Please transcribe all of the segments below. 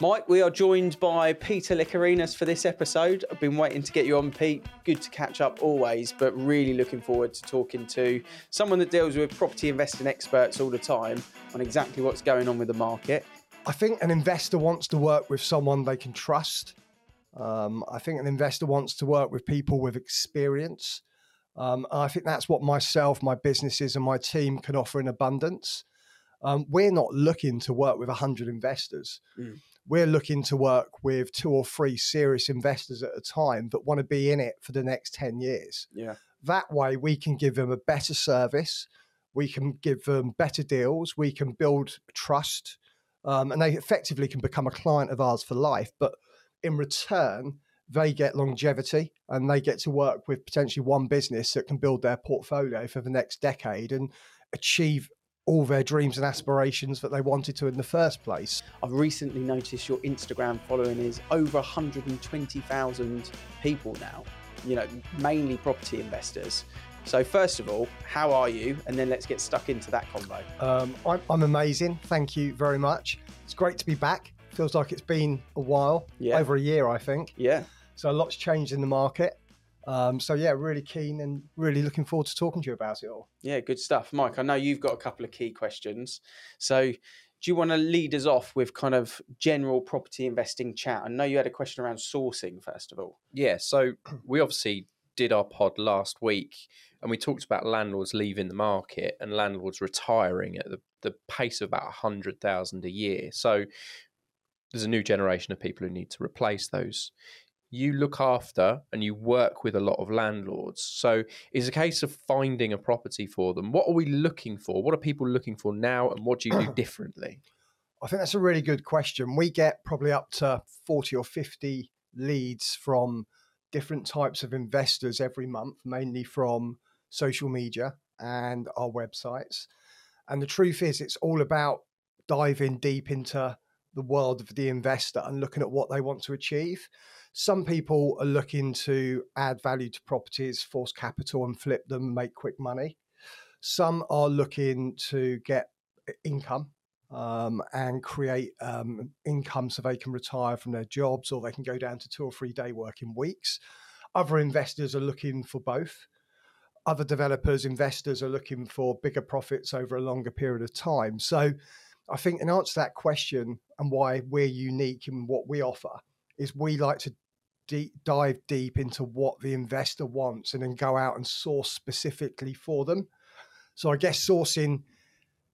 Mike, we are joined by Peter Licourinos for this episode. I've been waiting to get you on, Pete. Good to catch up always, but really looking forward to talking to someone that deals with property investing experts all the time on exactly what's going on with the market. I think an investor wants to work with someone they can trust. Um, I think an investor wants to work with people with experience. Um, I think that's what myself, my businesses, and my team can offer in abundance. Um, we're not looking to work with 100 investors. Mm. We're looking to work with two or three serious investors at a time that want to be in it for the next 10 years. Yeah. That way, we can give them a better service, we can give them better deals, we can build trust, um, and they effectively can become a client of ours for life. But in return, they get longevity and they get to work with potentially one business that can build their portfolio for the next decade and achieve all their dreams and aspirations that they wanted to in the first place. I've recently noticed your Instagram following is over 120,000 people now, you know, mainly property investors. So, first of all, how are you? And then let's get stuck into that combo. Um, I'm, I'm, amazing. Thank you very much. It's great to be back. Feels like it's been a while, yeah. over a year, I think. Yeah. So, a lot's changed in the market. Um, so yeah, really keen and really looking forward to talking to you about it all. Yeah, good stuff, Mike. I know you've got a couple of key questions. So do you want to lead us off with kind of general property investing chat? I know you had a question around sourcing first of all. Yeah, so we obviously did our pod last week and we talked about landlords leaving the market and landlords retiring at the, the pace of about 100,000 a year. So there's a new generation of people who need to replace those you look after and you work with a lot of landlords. So it's a case of finding a property for them. What are we looking for? What are people looking for now and what do you do differently? I think that's a really good question. We get probably up to 40 or 50 leads from different types of investors every month, mainly from social media and our websites. And the truth is, it's all about diving deep into the world of the investor and looking at what they want to achieve. Some people are looking to add value to properties, force capital and flip them, make quick money. Some are looking to get income um, and create um, income so they can retire from their jobs or they can go down to two or three day working weeks. Other investors are looking for both. Other developers, investors are looking for bigger profits over a longer period of time. So, I think in answer to that question and why we're unique in what we offer is we like to deep, dive deep into what the investor wants and then go out and source specifically for them. So I guess sourcing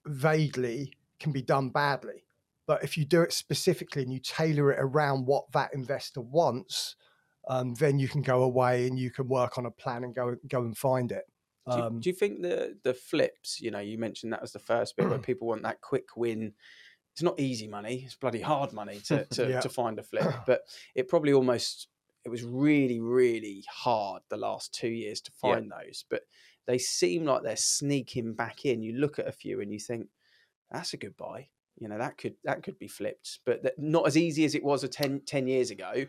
vaguely can be done badly. But if you do it specifically and you tailor it around what that investor wants, um, then you can go away and you can work on a plan and go go and find it. Do you, um, do you, think the the flips? You know, you mentioned that was the first bit where people want that quick win. It's not easy money; it's bloody hard money to to, yeah. to find a flip. But it probably almost it was really really hard the last two years to find yeah. those. But they seem like they're sneaking back in. You look at a few and you think that's a good buy. You know that could that could be flipped, but that, not as easy as it was a 10, 10 years ago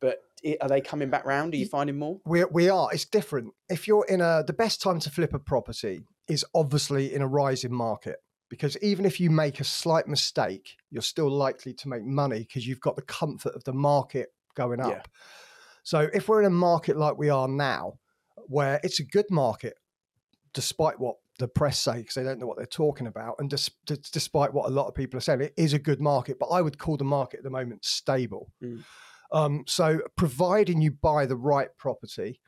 but are they coming back round? Are you finding more? We we are. It's different. If you're in a the best time to flip a property is obviously in a rising market because even if you make a slight mistake, you're still likely to make money because you've got the comfort of the market going up. Yeah. So if we're in a market like we are now, where it's a good market, despite what the press say, because they don't know what they're talking about, and dis- d- despite what a lot of people are saying, it is a good market. But I would call the market at the moment stable. Mm. Um, so, providing you buy the right property,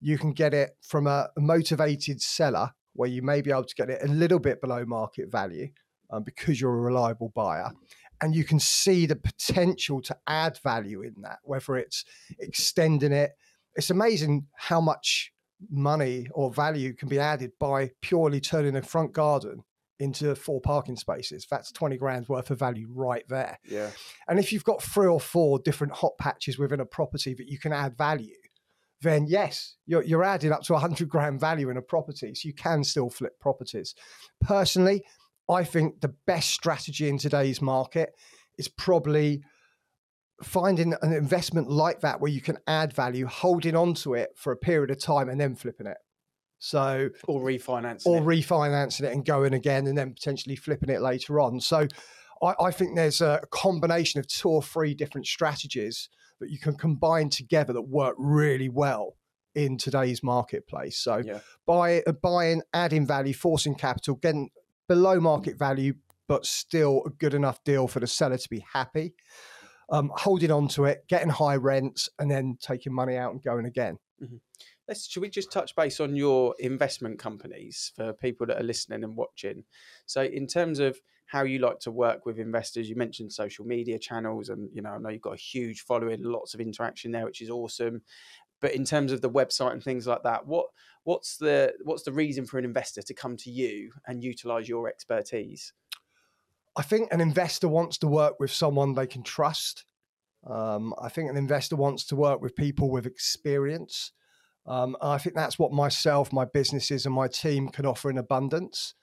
you can get it from a motivated seller where you may be able to get it a little bit below market value um, because you're a reliable buyer. And you can see the potential to add value in that, whether it's extending it. It's amazing how much money or value can be added by purely turning a front garden into four parking spaces. That's 20 grand worth of value right there. Yeah. And if you've got three or four different hot patches within a property that you can add value, then yes, you're, you're adding up to 100 grand value in a property. So you can still flip properties. Personally, I think the best strategy in today's market is probably finding an investment like that where you can add value, holding on to it for a period of time and then flipping it. So or refinancing or it. refinancing it and going again and then potentially flipping it later on. So I, I think there's a combination of two or three different strategies that you can combine together that work really well in today's marketplace. So yeah. buy, uh, buying, adding value, forcing capital, getting below market value, but still a good enough deal for the seller to be happy. Um, holding on to it, getting high rents, and then taking money out and going again. Mm-hmm. Let's, should we just touch base on your investment companies for people that are listening and watching? So, in terms of how you like to work with investors. You mentioned social media channels, and you know I know you've got a huge following, lots of interaction there, which is awesome. But in terms of the website and things like that, what what's the what's the reason for an investor to come to you and utilize your expertise? I think an investor wants to work with someone they can trust. Um, I think an investor wants to work with people with experience. Um, I think that's what myself, my businesses, and my team can offer in abundance.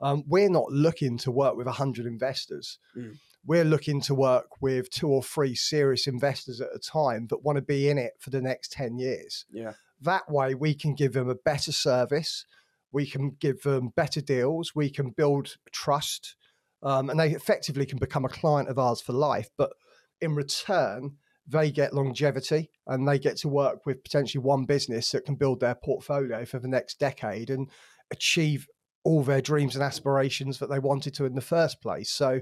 Um, we're not looking to work with 100 investors. Mm. We're looking to work with two or three serious investors at a time that want to be in it for the next 10 years. Yeah. That way, we can give them a better service, we can give them better deals, we can build trust, um, and they effectively can become a client of ours for life. But in return, they get longevity and they get to work with potentially one business that can build their portfolio for the next decade and achieve all their dreams and aspirations that they wanted to in the first place. So,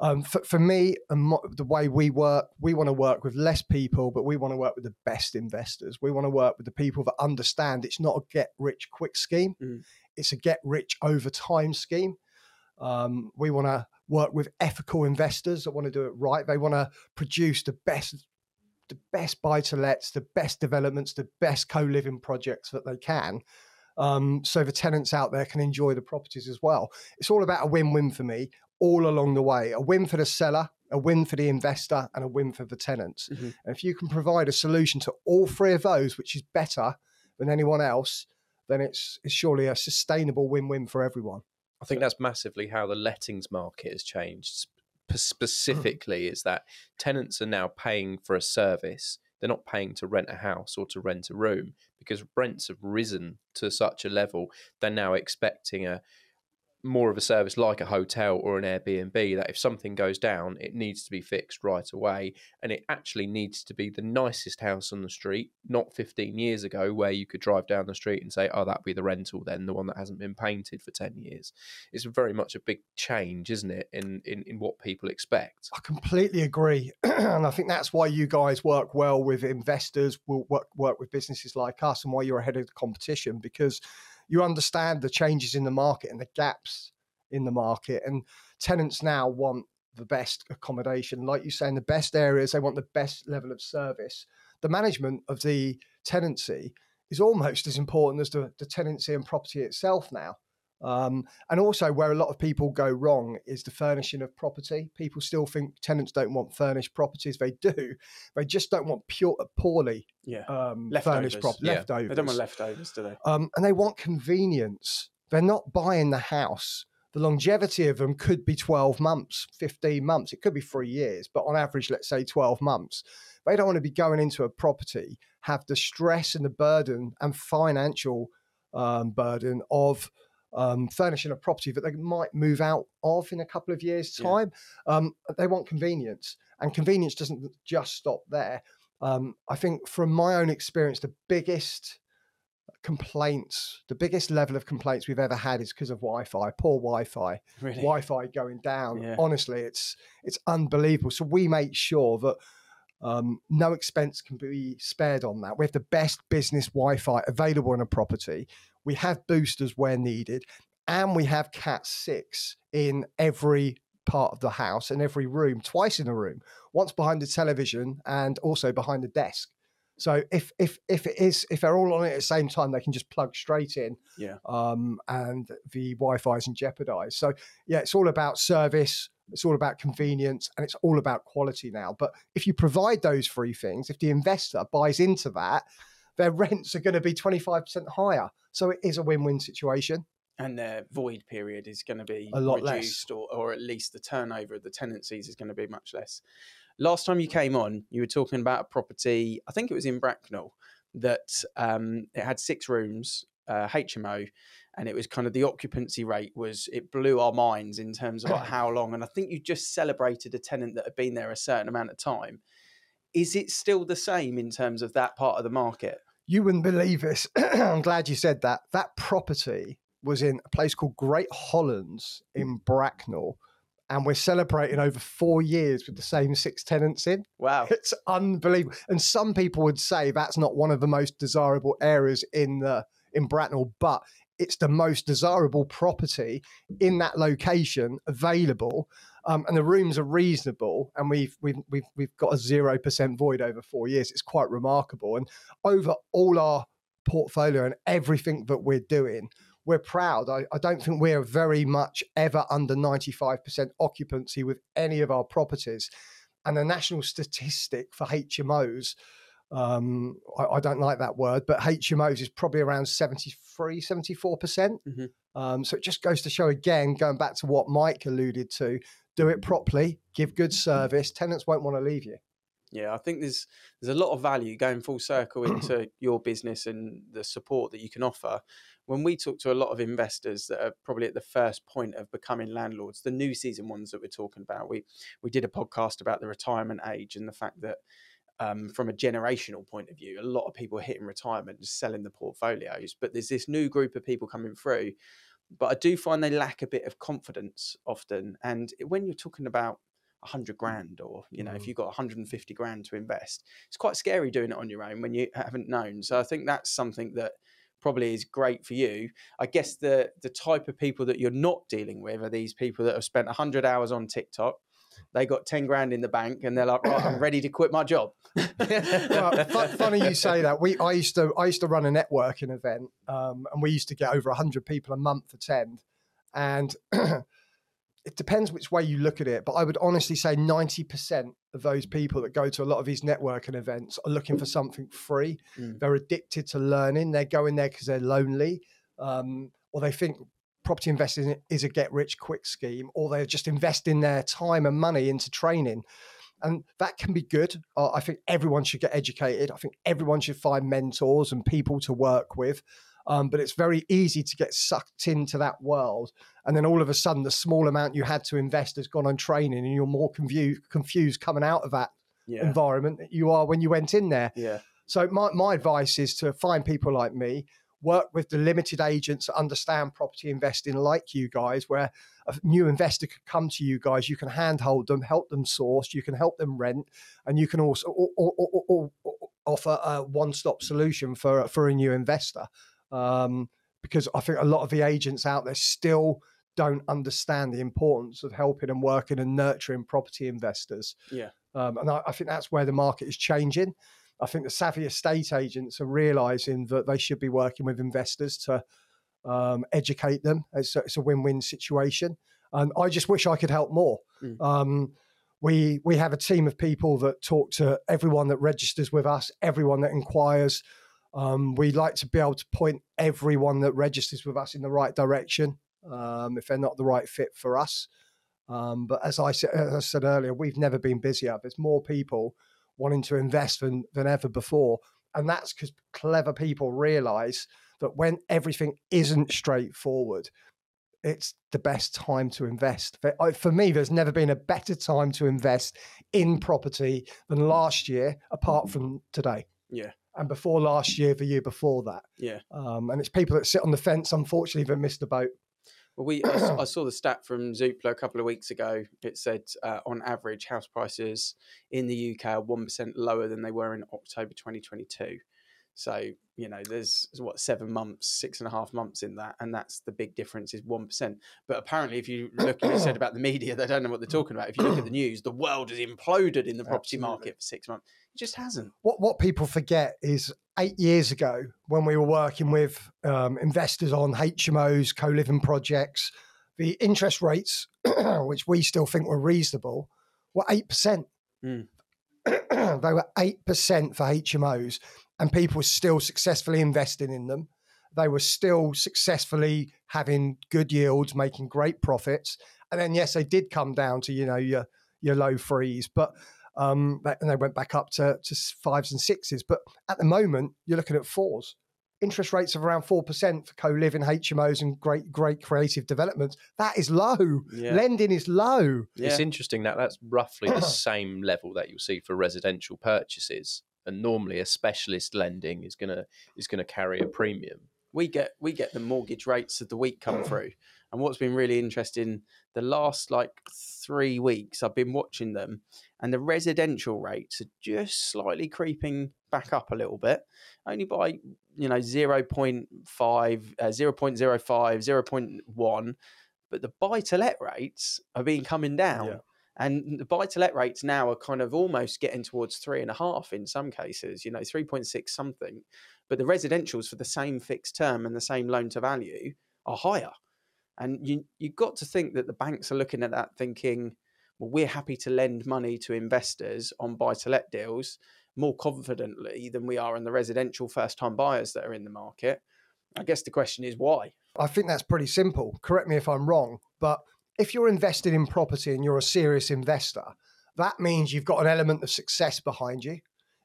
um, for, for, me and the way we work, we want to work with less people, but we want to work with the best investors. We want to work with the people that understand it's not a get rich quick scheme, mm. it's a get rich over time scheme. Um, we want to work with ethical investors that want to do it right. They want to produce the best, the best buy to lets, the best developments, the best co living projects that they can um, so the tenants out there can enjoy the properties as well. It's all about a win-win for me all along the way. A win for the seller, a win for the investor, and a win for the tenants. Mm-hmm. And if you can provide a solution to all three of those, which is better than anyone else, then it's, it's surely a sustainable win-win for everyone. I think that's massively how the lettings market has changed. Specifically, is that tenants are now paying for a service they're not paying to rent a house or to rent a room because rents have risen to such a level. They're now expecting a more of a service like a hotel or an Airbnb that if something goes down, it needs to be fixed right away. And it actually needs to be the nicest house on the street, not 15 years ago where you could drive down the street and say, oh, that'd be the rental then, the one that hasn't been painted for 10 years. It's very much a big change, isn't it, in, in, in what people expect? I completely agree. and I think that's why you guys work well with investors, work, work with businesses like us, and why you're ahead of the competition because you understand the changes in the market and the gaps in the market. And tenants now want the best accommodation, like you say, in the best areas. They want the best level of service. The management of the tenancy is almost as important as the, the tenancy and property itself now. Um, and also, where a lot of people go wrong is the furnishing of property. People still think tenants don't want furnished properties. They do. They just don't want pure, poorly yeah. um, furnished property. Yeah. Leftovers. They don't want leftovers, do they? Um, and they want convenience. They're not buying the house. The longevity of them could be 12 months, 15 months. It could be three years, but on average, let's say 12 months. They don't want to be going into a property, have the stress and the burden and financial um, burden of um, furnishing a property that they might move out of in a couple of years' time. Yeah. Um, they want convenience, and convenience doesn't just stop there. Um, I think, from my own experience, the biggest complaints, the biggest level of complaints we've ever had is because of Wi-Fi, poor Wi-Fi, really? Wi-Fi going down. Yeah. Honestly, it's it's unbelievable. So we make sure that. Um, no expense can be spared on that. We have the best business Wi Fi available in a property. We have boosters where needed, and we have Cat 6 in every part of the house and every room, twice in a room, once behind the television and also behind the desk. So if if if it is if they're all on it at the same time, they can just plug straight in. Yeah. Um, and the Wi-Fi isn't jeopardized. So yeah, it's all about service. It's all about convenience, and it's all about quality now. But if you provide those three things, if the investor buys into that, their rents are going to be 25% higher. So it is a win win situation. And their void period is going to be a lot reduced, less. Or, or at least the turnover of the tenancies is going to be much less. Last time you came on, you were talking about a property, I think it was in Bracknell, that um, it had six rooms uh, HMO, and it was kind of the occupancy rate was it blew our minds in terms of like how long. And I think you just celebrated a tenant that had been there a certain amount of time. Is it still the same in terms of that part of the market? You wouldn't believe this. I'm glad you said that. That property was in a place called Great Hollands in Bracknell and we're celebrating over four years with the same six tenants in. Wow. It's unbelievable. And some people would say that's not one of the most desirable areas in the in Bracknell, but it's the most desirable property in that location available. Um, and the rooms are reasonable, and we've we've we've we've got a zero percent void over four years. It's quite remarkable, and over all our portfolio and everything that we're doing, we're proud. I, I, don't think we're very much ever under 95% occupancy with any of our properties. And the national statistic for HMOs, um, I, I, don't like that word, but HMOs is probably around 73, 74%. percent mm hmm um, so it just goes to show again, going back to what Mike alluded to, do it properly, give good service, tenants won't want to leave you. Yeah, I think there's there's a lot of value going full circle into your business and the support that you can offer when we talk to a lot of investors that are probably at the first point of becoming landlords, the new season ones that we're talking about, we we did a podcast about the retirement age and the fact that um, from a generational point of view, a lot of people are hitting retirement and selling the portfolios. But there's this new group of people coming through. But I do find they lack a bit of confidence often. And when you're talking about 100 grand or you know mm. if you've got 150 grand to invest it's quite scary doing it on your own when you haven't known so i think that's something that probably is great for you. I guess the the type of people that you're not dealing with are these people that have spent 100 hours on TikTok. They got 10 grand in the bank and they're like, right, I'm ready to quit my job. well, funny you say that. We I used to I used to run a networking event um, and we used to get over 100 people a month attend. And it depends which way you look at it, but I would honestly say 90% of those people that go to a lot of these networking events are looking for something free. Mm. They're addicted to learning. They're going there because they're lonely, um, or they think property investing is a get rich quick scheme, or they're just investing their time and money into training. And that can be good. Uh, I think everyone should get educated. I think everyone should find mentors and people to work with. Um, but it's very easy to get sucked into that world. And then all of a sudden, the small amount you had to invest has gone on training, and you're more confused, confused coming out of that yeah. environment that you are when you went in there. Yeah. So my, my advice is to find people like me, work with the limited agents that understand property investing like you guys, where a new investor could come to you guys. You can handhold them, help them source, you can help them rent, and you can also or, or, or, offer a one-stop solution for for a new investor um, because I think a lot of the agents out there still don't understand the importance of helping and working and nurturing property investors. Yeah. Um, and I, I, think that's where the market is changing. I think the savvy estate agents are realizing that they should be working with investors to um, educate them. It's a, it's a, win-win situation. And I just wish I could help more. Mm. Um, we we have a team of people that talk to everyone that registers with us, everyone that inquires. Um, we like to be able to point everyone that registers with us in the right direction um, if they're not the right fit for us. Um, but as I, as I said earlier, we've never been busier. There's more people wanting to invest than, than ever before. And that's because clever people realize that when everything isn't straightforward, it's the best time to invest. For, for me, there's never been a better time to invest in property than last year, apart from today. Yeah and before last year, the year before that. Yeah. Um, and it's people that sit on the fence, unfortunately, that missed the boat. Well, we I, I, saw the stat from Zoopla a couple of weeks ago. It said uh, on average, house prices in the UK are one percent lower than they were in October 2022. So you know, there's what seven months, six and a half months in that, and that's the big difference is one percent. But apparently, if you look, you said about the media, they don't know what they're talking about. If you look at the news, the world has imploded in the property Absolutely. market for six months. It just hasn't. What what people forget is eight years ago when we were working with um, investors on HMOs, co living projects, the interest rates, which we still think were reasonable, were eight percent. Mm. they were eight percent for HMOs and people were still successfully investing in them. They were still successfully having good yields, making great profits. And then, yes, they did come down to you know your your low threes, but um, and they went back up to, to fives and sixes. But at the moment, you're looking at fours. interest rates of around 4% for co-living HMOs and great great creative developments that is low yeah. lending is low yeah. it's interesting that that's roughly the same level that you'll see for residential purchases and normally a specialist lending is going to is to carry a premium we get we get the mortgage rates of the week come through and what's been really interesting the last like 3 weeks I've been watching them and the residential rates are just slightly creeping back up a little bit only by you know 0. 0.5 uh, 0.05 0.1 but the buy to let rates are being coming down yeah. And the buy to let rates now are kind of almost getting towards three and a half in some cases you know 3.6 something but the residentials for the same fixed term and the same loan to value are higher and you you've got to think that the banks are looking at that thinking well we're happy to lend money to investors on buy to let deals more confidently than we are in the residential first time buyers that are in the market. I guess the question is why? I think that's pretty simple. Correct me if I'm wrong, but if you're invested in property and you're a serious investor, that means you've got an element of success behind you.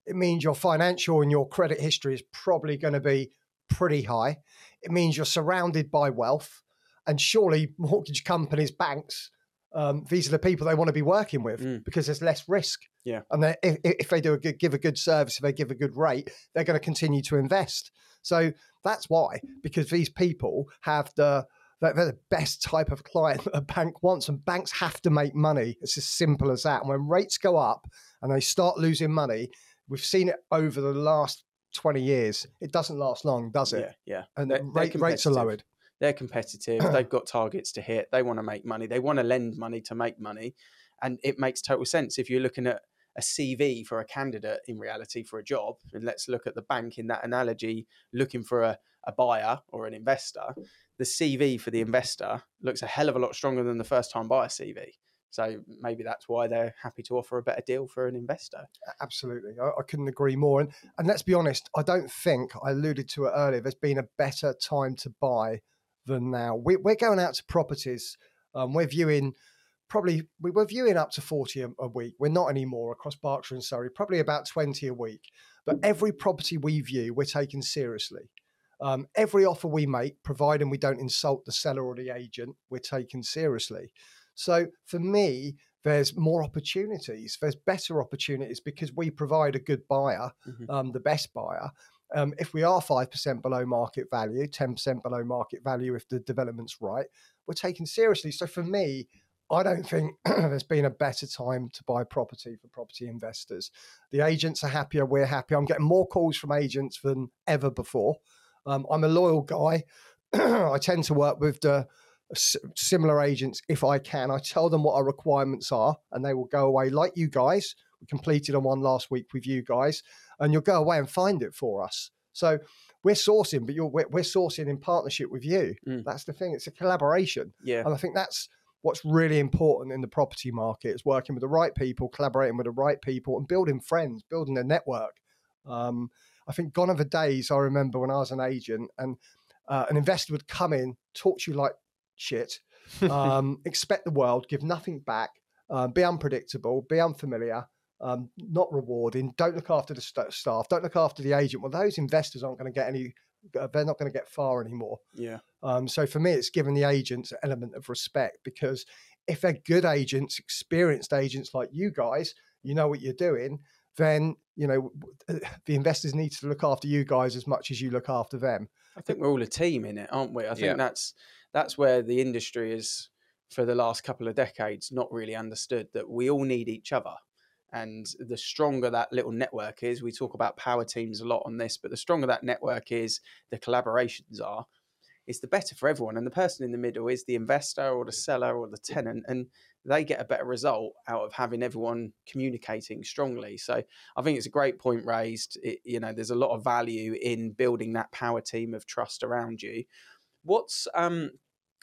It means your financial and your credit history is probably going to be pretty high. It means you're surrounded by wealth. And surely mortgage companies, banks, um, these are the people they want to be working with mm. because there's less risk. Yeah. And if, if they do a good, give a good service, if they give a good rate, they're going to continue to invest. So that's why, because these people have the they're the best type of client that a bank wants, and banks have to make money. It's as simple as that. And when rates go up and they start losing money, we've seen it over the last 20 years. It doesn't last long, does it? Yeah, yeah. And they're, rate, they're rates are lowered. They're competitive. They've got targets to hit. They want to make money. They want to lend money to make money. And it makes total sense if you're looking at a CV for a candidate in reality for a job, and let's look at the bank in that analogy, looking for a, a buyer or an investor, the CV for the investor looks a hell of a lot stronger than the first time buyer CV. So maybe that's why they're happy to offer a better deal for an investor. Absolutely. I, I, couldn't agree more. And, and let's be honest, I don't think, I alluded to it earlier, there's been a better time to buy than now. We, are going out to properties. Um, we're viewing probably we were viewing up to 40 a, a, week. We're not anymore across Berkshire and Surrey, probably about 20 a week. But every property we view, we're taking seriously. Um, every offer we make, providing we don't insult the seller or the agent, we're taken seriously. So for me, there's more opportunities. There's better opportunities because we provide a good buyer, mm-hmm. um, the best buyer. Um, if we are 5% below market value, 10% below market value, if the development's right, we're taken seriously. So for me, I don't think there's been a better time to buy property for property investors. The agents are happier, we're happier. I'm getting more calls from agents than ever before. Um, I'm a loyal guy. I tend to work with the similar agents if I can. I tell them what our requirements are, and they will go away like you guys. We completed on one last week with you guys, and you'll go away and find it for us. So we're sourcing, but we're, we're, sourcing in partnership with you. Mm. That's the thing. It's a collaboration. Yeah, and I think that's what's really important in the property market is working with the right people, collaborating with the right people, and building friends, building a network. Um, I think gone are the days I remember when I was an agent and uh, an investor would come in, talk to you like shit, um, expect the world, give nothing back, uh, be unpredictable, be unfamiliar, um, not rewarding, don't look after the st- staff, don't look after the agent. Well, those investors aren't going to get any they're not going to get far anymore. Yeah. Um, so for me, it's given the agents an element of respect because if they're good agents, experienced agents like you guys, you know what you're doing, then you know uh, the investors need to look after you guys as much as you look after them. I think we're all a team in it, aren't we? I think yeah. that's that's where the industry is for the last couple of decades not really understood that we all need each other. And the stronger that little network is, we talk about power teams a lot on this, but the stronger that network is, the collaborations are, it's the better for everyone. And the person in the middle is the investor or the seller or the tenant, and they get a better result out of having everyone communicating strongly. So I think it's a great point raised. It, you know, there's a lot of value in building that power team of trust around you. What's um,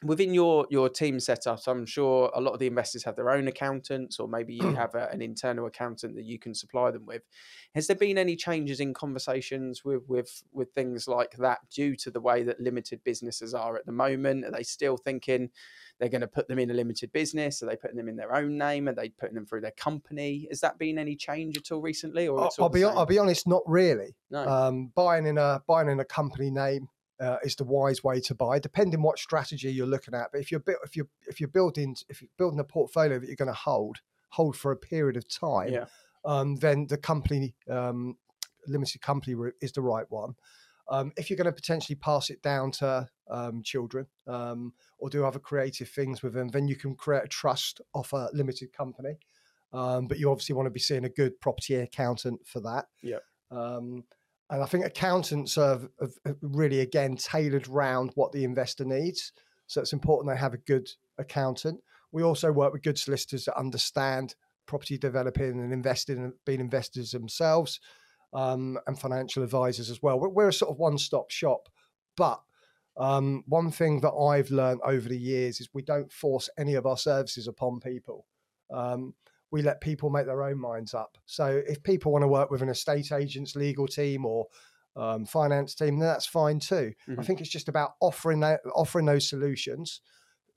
within your your team setups, I'm sure a lot of the investors have their own accountants, or maybe you have a, an internal accountant that you can supply them with. Has there been any changes in conversations with with with things like that due to the way that limited businesses are at the moment? Are they still thinking they're going to put them in a limited business? Are they putting them in their own name? Are they putting them through their company? Has that been any change at all recently? Or I'll, I'll be I'll be honest, not really. No. Um, buying in a buying in a company name uh, is the wise way to buy, depending what strategy you're looking at. But if you're if you're if you're building if you're building a portfolio that you're going to hold hold for a period of time, Yeah. um, then the company um, limited company route is the right one. Um, if you're going to potentially pass it down to um, children um, or do other creative things with them, then you can create a trust of a limited company. Um, but you obviously want to be seeing a good property accountant for that. Yep. And I think accountants have- have really, again, tailored round what the investor needs. So it's important they have a good accountant. We also work with good solicitors that understand property developing and investing and being investors themselves um, and financial advisors as well. We're, we're a sort of one stop shop. But um, one thing that I've learned over the years is we don't force any of our services upon people. Um, we let people make their own minds up. So if people want to work with an estate agent's legal team or um, finance team, then that's fine too. I Mhm. think it's just about offering that, offering those solutions,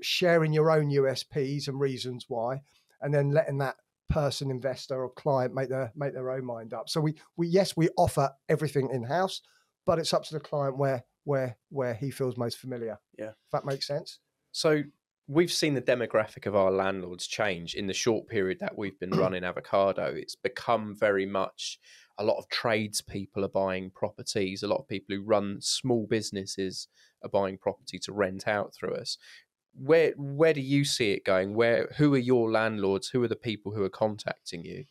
sharing your own USPs and reasons why, and then letting that person, investor, or client make their make their own mind up. So we we yes we offer everything in house, but it's up to the client where where where he feels most familiar. Yeah. if that makes sense. So we've seen the demographic of our landlords change in the short period that we've been running Avocado. It's become very much a lot of tradespeople are buying properties. A lot of people who run small businesses are buying property to rent out through us. Where where do you see it going? Where who are your landlords? Who are the people who are contacting you?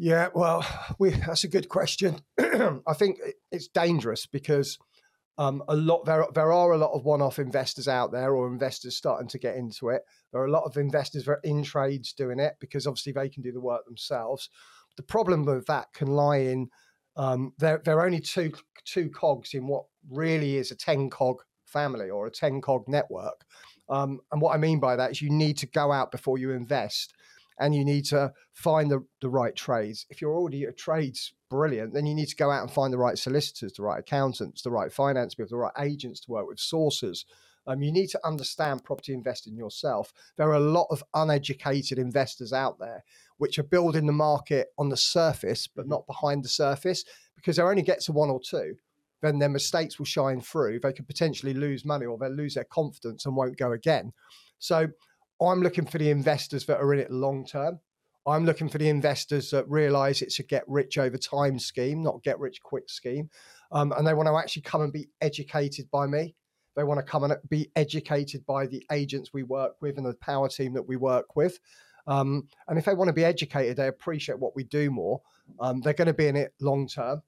Yeah, well, we, that's a good question. I think it's dangerous because um, a lot there there are a lot of one-off investors out there, or investors starting to get into it. There are a lot of investors that are in trades doing it because obviously they can do the work themselves. The problem with that can lie in um, there. There are only two two cogs in what really is a ten cog family or a ten cog network. Um, and what I mean by that is you need to go out before you invest and you need to find the, the right trades. If you're already a trades brilliant, then you need to go out and find the right solicitors, the right accountants, the right finance people, the right agents to work with, sources. Um, you need to understand property investing yourself. There are a lot of uneducated investors out there which are building the market on the surface, but not behind the surface, because they only get to one or two. Then their mistakes will shine through. They could potentially lose money or they'll lose their confidence and won't go again. So I'm looking for the investors that are in it long term. I'm looking for the investors that realize it's a get rich over time scheme, not get rich quick scheme. Um, and they want to actually come and be educated by me. They want to come and be educated by the agents we work with and the power team that we work with. Um, and if they want to be educated, they appreciate what we do more. Um, they're going to be in it long term.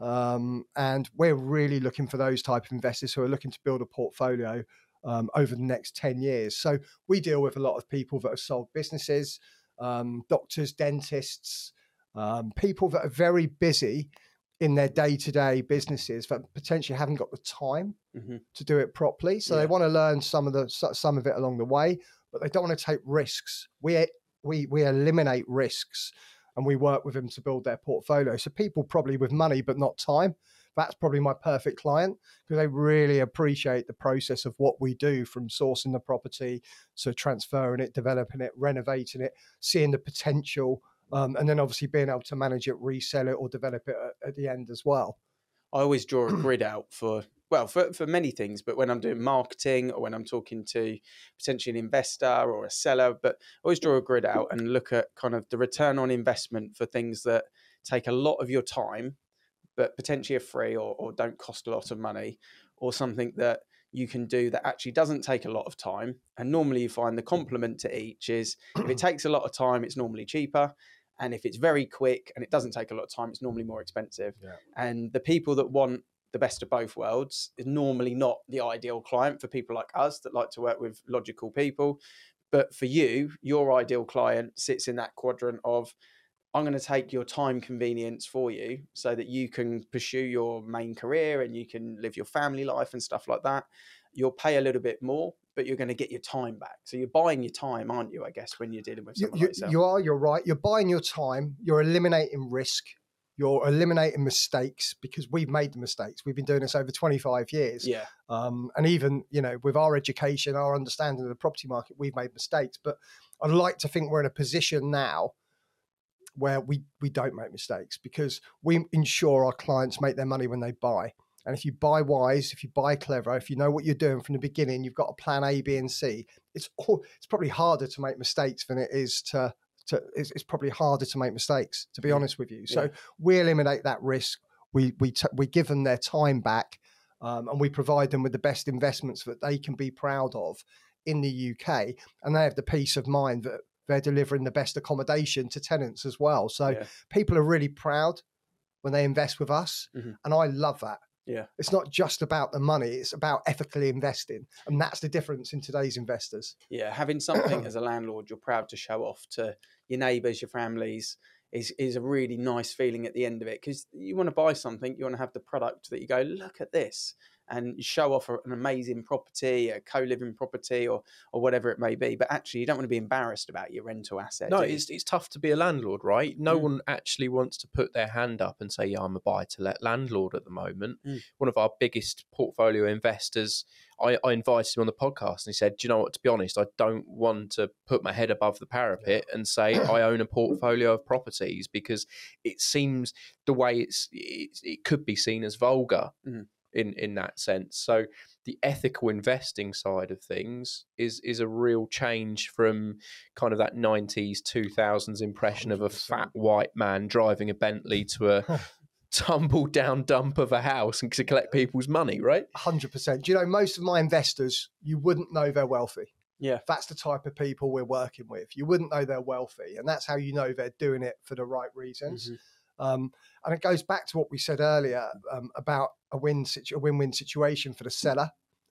Um, and we're really looking for those type of investors who are looking to build a portfolio um, over the next 10 years. So we deal with a lot of people that have sold businesses, um, doctors, dentists, um, people that are very busy in their day-to-day businesses that potentially haven't got the time Mhm. to do it properly. So they want to learn some of the some of it along the way, but they don't want to take risks. We we we eliminate risks and we work with them to build their portfolio. So people probably with money but not time. That's probably my perfect client because they really appreciate the process of what we do from sourcing the property to transferring it, developing it, renovating it, seeing the potential, um, and then obviously being able to manage it, resell it, or develop it at, at the end as well. I always draw a grid out for well for, for many things, but when I'm doing marketing or when I'm talking to potentially an investor or a seller, but I always draw a grid out and look at kind of the return on investment for things that take a lot of your time, but potentially are free or, or don't cost a lot of money, or something that you can do that actually doesn't take a lot of time. And normally you find the complement to each is if it takes a lot of time, it's normally cheaper. And if it's very quick and it doesn't take a lot of time, it's normally more expensive. And the people that want the best of both worlds is normally not the ideal client for people like us that like to work with logical people. But for you, your ideal client sits in that quadrant of I'm going to take your time convenience for you so that you can pursue your main career and you can live your family life and stuff like that. You'll pay a little bit more but you're going to get your time back. So you're buying your time, aren't you? I guess when you're dealing with You, someone you, like you are. You're right. You're buying your time. You're eliminating risk. You're eliminating mistakes because we've made the mistakes. We've been doing this over 25 years. yeah, Um, and even, you know, with our education, our understanding of the property market, we've made mistakes. But I'd like to think we're in a position now where we, we don't make mistakes because we ensure our clients make their money when they buy. And if you buy wise, if you buy clever, if you know what you're doing from the beginning, you've got a plan A, B, and C. It's all, it's probably harder to make mistakes than it is to to. It's, it's probably harder to make mistakes, to be Yeah. honest with you. So Yeah. we eliminate that risk. We we t- we give them their time back, um, and we provide them with the best investments that they can be proud of in the UK, and they have the peace of mind that they're delivering the best accommodation to tenants as well. So yeah, people are really proud when they invest with us, Mhm. and I love that. Yeah. it's not just about the money; it's about ethically investing, and that's the difference in today's investors. yeah. Having something as a landlord you're proud to show off to your neighbours, your families. Is, is a really nice feeling at the end of it because you want to buy something, you want to have the product that you go, look at this, and you show off an amazing property, a co-living property, or or whatever it may be. But actually, you don't want to be embarrassed about your rental asset. No, it's, it's tough to be a landlord, right? No Mm. one actually wants to put their hand up and say, yeah, I'm a buy to let landlord at the moment. Mm. One of our biggest portfolio investors, I, I invited him on the podcast and he said, Do you know what? To be honest, I don't want to put my head above the parapet and say I own a portfolio of properties because it seems the way it's, it, it could be seen as vulgar. Mhm. In, in that sense, so the ethical investing side of things is is a real change from kind of that 90s 2000s impression of a fat white man driving a bentley to a tumble down dump of a house and to collect people's money right Hundred percent. Do you know most of my investors? You wouldn't know they're wealthy. Yeah. that's the type of people we're working with. You wouldn't know they're wealthy, and that's how you know they're doing it for the right reasons. Mhm. Um, and it goes back to what we said earlier um, about a win situ- a win-win situation for the seller,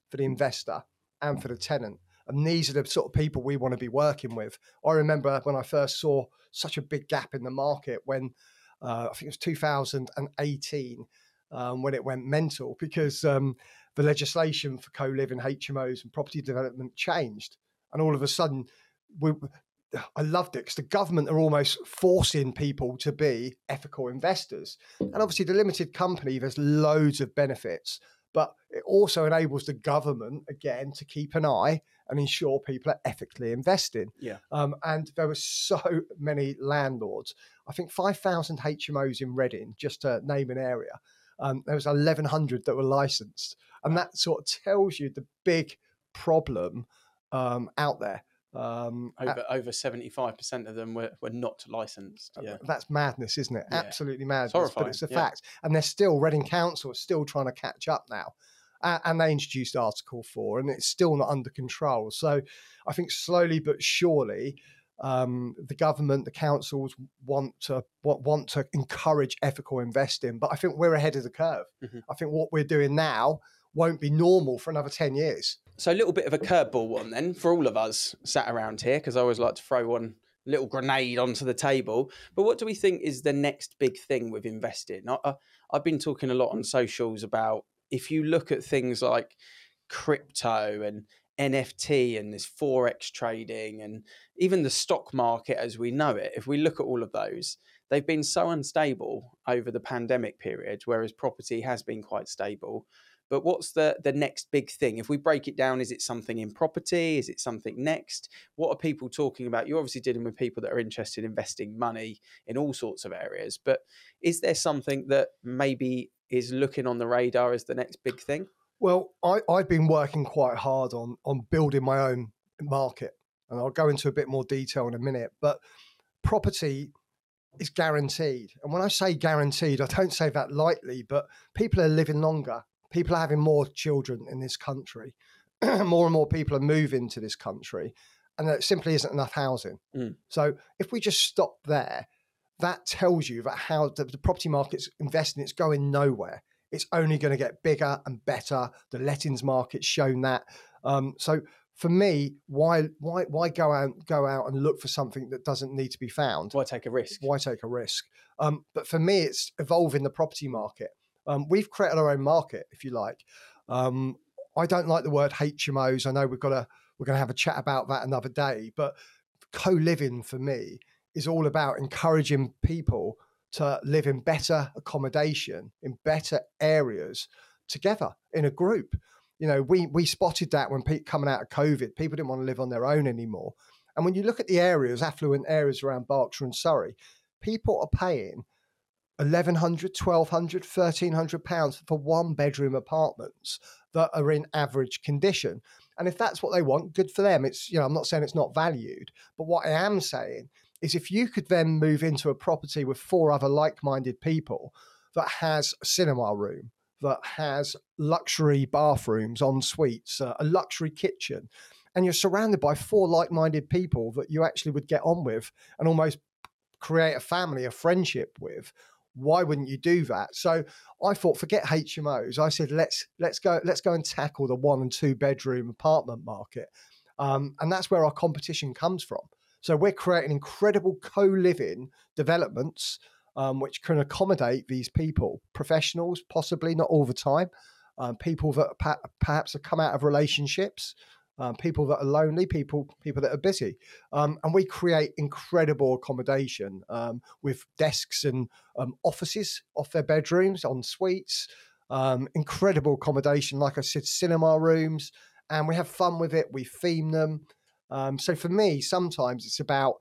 for the investor, and for the tenant. And these are the sort of people we want to be working with. I remember when I first saw such a big gap in the market when uh, I think it was 2018 um, when it went mental because um, the legislation for co-living HMOs and property development changed, and all of a sudden we. I loved it because the government are almost forcing people to be ethical investors. And obviously, the limited company, there's loads of benefits, but it also enables the government, again, to keep an eye and ensure people are ethically investing. Yeah. Um, and there were so many landlords. I think 5,000 HMOs in Reading, just to name an area. Um, there was 1,100 that were licensed. And that sort of tells you the big problem um, out there. Um, over over seventy five percent of them were, were not licensed. Yeah, That's madness, isn't it? Yeah. Absolutely madness. but it's a yeah. fact. And they're still, Reading Council is still trying to catch up now. Uh, and they introduced Article 4, and it's still not under control. So I think slowly but surely, um, the government, the councils want to want, want to encourage ethical investing. But I think we're ahead of the curve. Mhm. I think what we're doing now won't be normal for another 10 years. So a little bit of a curveball one then for all of us sat around here, because I always like to throw one little grenade onto the table. But what do we think is the next big thing with investing? I, I've been talking a lot on socials about if you look at things like crypto and NFT and this forex trading and even the stock market as we know it, if we look at all of those, they've been so unstable over the pandemic period, whereas property has been quite stable. But what's the the next big thing? If we break it down, is it something in property? Is it something next? What are people talking about? You're obviously dealing with people that are interested in investing money in all sorts of areas, but is there something that maybe is looking on the radar as the next big thing? Well, I, I've been working quite hard on on building my own market, and I'll go into a bit more detail in a minute. But property is guaranteed, and when I say guaranteed, I don't say that lightly. But people are living longer. People are having more children in this country. more and more people are moving to this country, and there simply isn't enough housing. Mm. So if we just stop there, that tells you that how the, the property market's investing, it's going nowhere it's only going to get bigger and better. The lettings market's shown that. Um, so for me, why why why go out go out and look for something that doesn't need to be found? Why take a risk? Why take a risk? Um, but for me, it's evolving the property market. Um, we've created our own market, if you like. Um, I don't like the word HMOs. I know we've got to we're going to have a chat about that another day, but co-living for me is all about encouraging people to live in better accommodation in better areas together in a group. You know, we we spotted that when pe- coming out of COVID, people didn't want to live on their own anymore. And when you look at the areas, affluent areas around Berkshire and Surrey, people are paying 1100 1200 1300 pounds for one bedroom apartments that are in average condition. And if that's what they want good for them. It's you know i'm not saying it's not valued but what i am saying is if you could then move into a property with four other like-minded people that has a cinema room that has luxury bathrooms en suites uh, a luxury kitchen and you're surrounded by four like-minded people that you actually would get on with and almost create a family a friendship with why wouldn't you do that? So I thought, forget HMOs. I said, let's let's go let's go and tackle the one and two bedroom apartment market, um, and that's where our competition comes from. So we're creating incredible co-living developments um, which can accommodate these people, professionals, possibly not all the time, um, people that perhaps have come out of relationships, um, people that are lonely, people people that are busy, um, and we create incredible accommodation um, with desks and um, offices off their bedrooms, en suites, um, incredible accommodation. Like I said, cinema rooms, and we have fun with it. We theme them. Um, so for me, sometimes it's about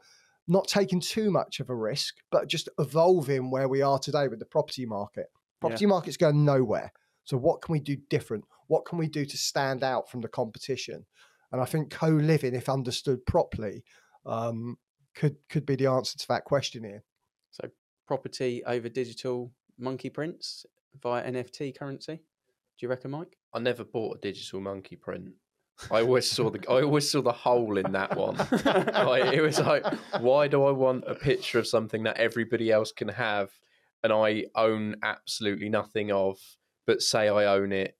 not taking too much of a risk, but just evolving where we are today with the property market. Property yeah. market's going nowhere. So what can we do different? What can we do to stand out from the competition? And I think co-living, if understood properly, um, could could be the answer to that question here. So property over digital monkey prints via NFT currency. Do you reckon, Mike? I never bought a digital monkey print. I always saw the I always saw the hole in that one. like, it was like, why do I want a picture of something that everybody else can have and I own absolutely nothing of, but say I own it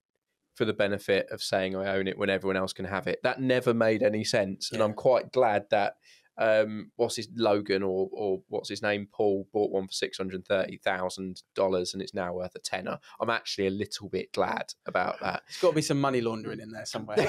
for the benefit of saying I own it when everyone else can have it. That never made any sense, and I'm quite glad that um, what's his Logan or or what's his name Paul bought one for six hundred thirty thousand dollars and it's now worth a tenner. I'm actually a little bit glad about that. It's got to be some money laundering in there somewhere.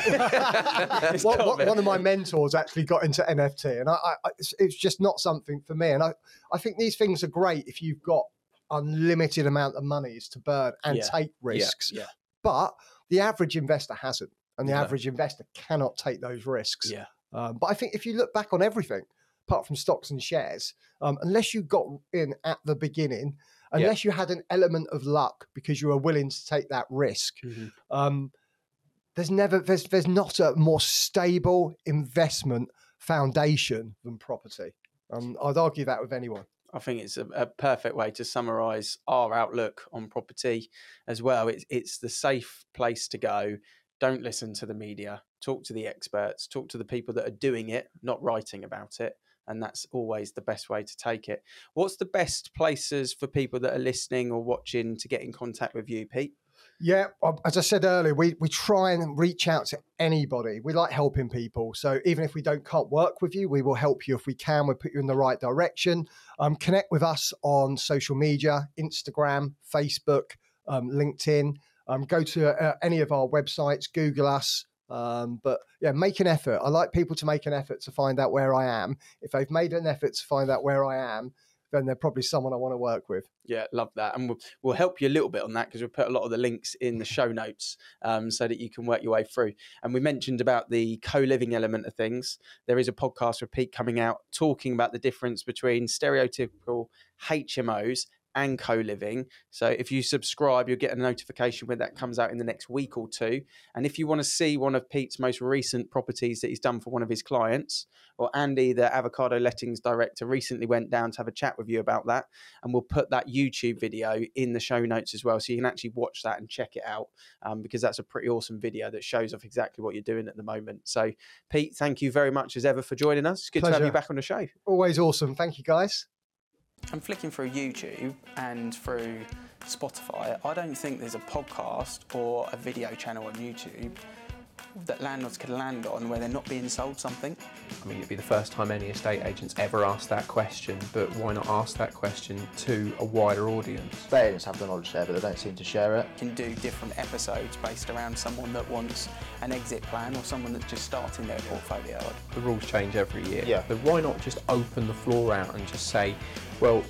one of my mentors actually got into NFT, and I, I, it's, it's just not something for me. And I I think these things are great if you've got unlimited amount of monies to burn and yeah. take risks. Yeah. yeah. But the average investor hasn't, and the average investor cannot take those risks. Yeah. Um, but I think if you look back on everything, apart from stocks and shares, um, unless you got in at the beginning, unless yeah. you had an element of luck because you were willing to take that risk, mm-hmm. um, there's never there's there's not a more stable investment foundation than property. Um, I'd argue that with anyone. I think it's a, a perfect way to summarize our outlook on property as well. It's, it's the safe place to go. Don't listen to the media. Talk to the experts. Talk to the people that are doing it, not writing about it. And that's always the best way to take it. What's the best places for people that are listening or watching to get in contact with you, Pete? Yeah, as I said earlier, we, we try and reach out to anybody. We like helping people. So even if we don't can't work with you, we will help you if we can. We'll put you in the right direction. Um, connect with us on social media, Instagram, Facebook, um, LinkedIn. Um, go to uh, any of our websites, Google us. Um, but yeah, make an effort. I like people to make an effort to find out where I am. If they've made an effort to find out where I am, then they're probably someone I want to work with. Yeah, love that. And we'll, we'll help you a little bit on that because we'll put a lot of the links in the show notes um, so that you can work your way through. And we mentioned about the co living element of things. There is a podcast repeat coming out talking about the difference between stereotypical HMOs and co living. So if you subscribe, you'll get a notification when that comes out in the next week or two. And if you want to see one of Pete's most recent properties that he's done for one of his clients, or Andy, the avocado lettings director, recently went down to have a chat with you about that. And we'll put that YouTube video in the show notes as well. So you can actually watch that and check it out um, because that's a pretty awesome video that shows off exactly what you're doing at the moment. So, Pete, thank you very much as ever for joining us. It's good Pleasure. to have you back on the show. Always awesome. Thank you, guys. I'm flicking through YouTube and through Spotify. I don't think there's a podcast or a video channel on YouTube that landlords could land on where they're not being sold something. I mean, it'd be the first time any estate agents ever asked that question, but why not ask that question to a wider audience? Estate agents have the knowledge there, but they don't seem to share it. Can do different episodes based around someone that wants an exit plan or someone that's just starting their portfolio. The rules change every year. Yeah. But why not just open the floor out and just say, well,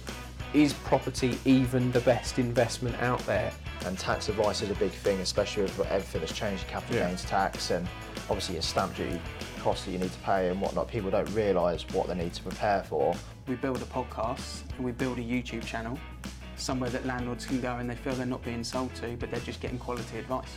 is property even the best investment out there? And tax advice is a big thing, especially with everything that's changed, capital Yeah. gains tax, and obviously your stamp duty costs that you need to pay and whatnot. People don't realise what they need to prepare for. We build a podcast and we build a YouTube channel, somewhere that landlords can go and they feel they're not being sold to, but they're just getting quality advice.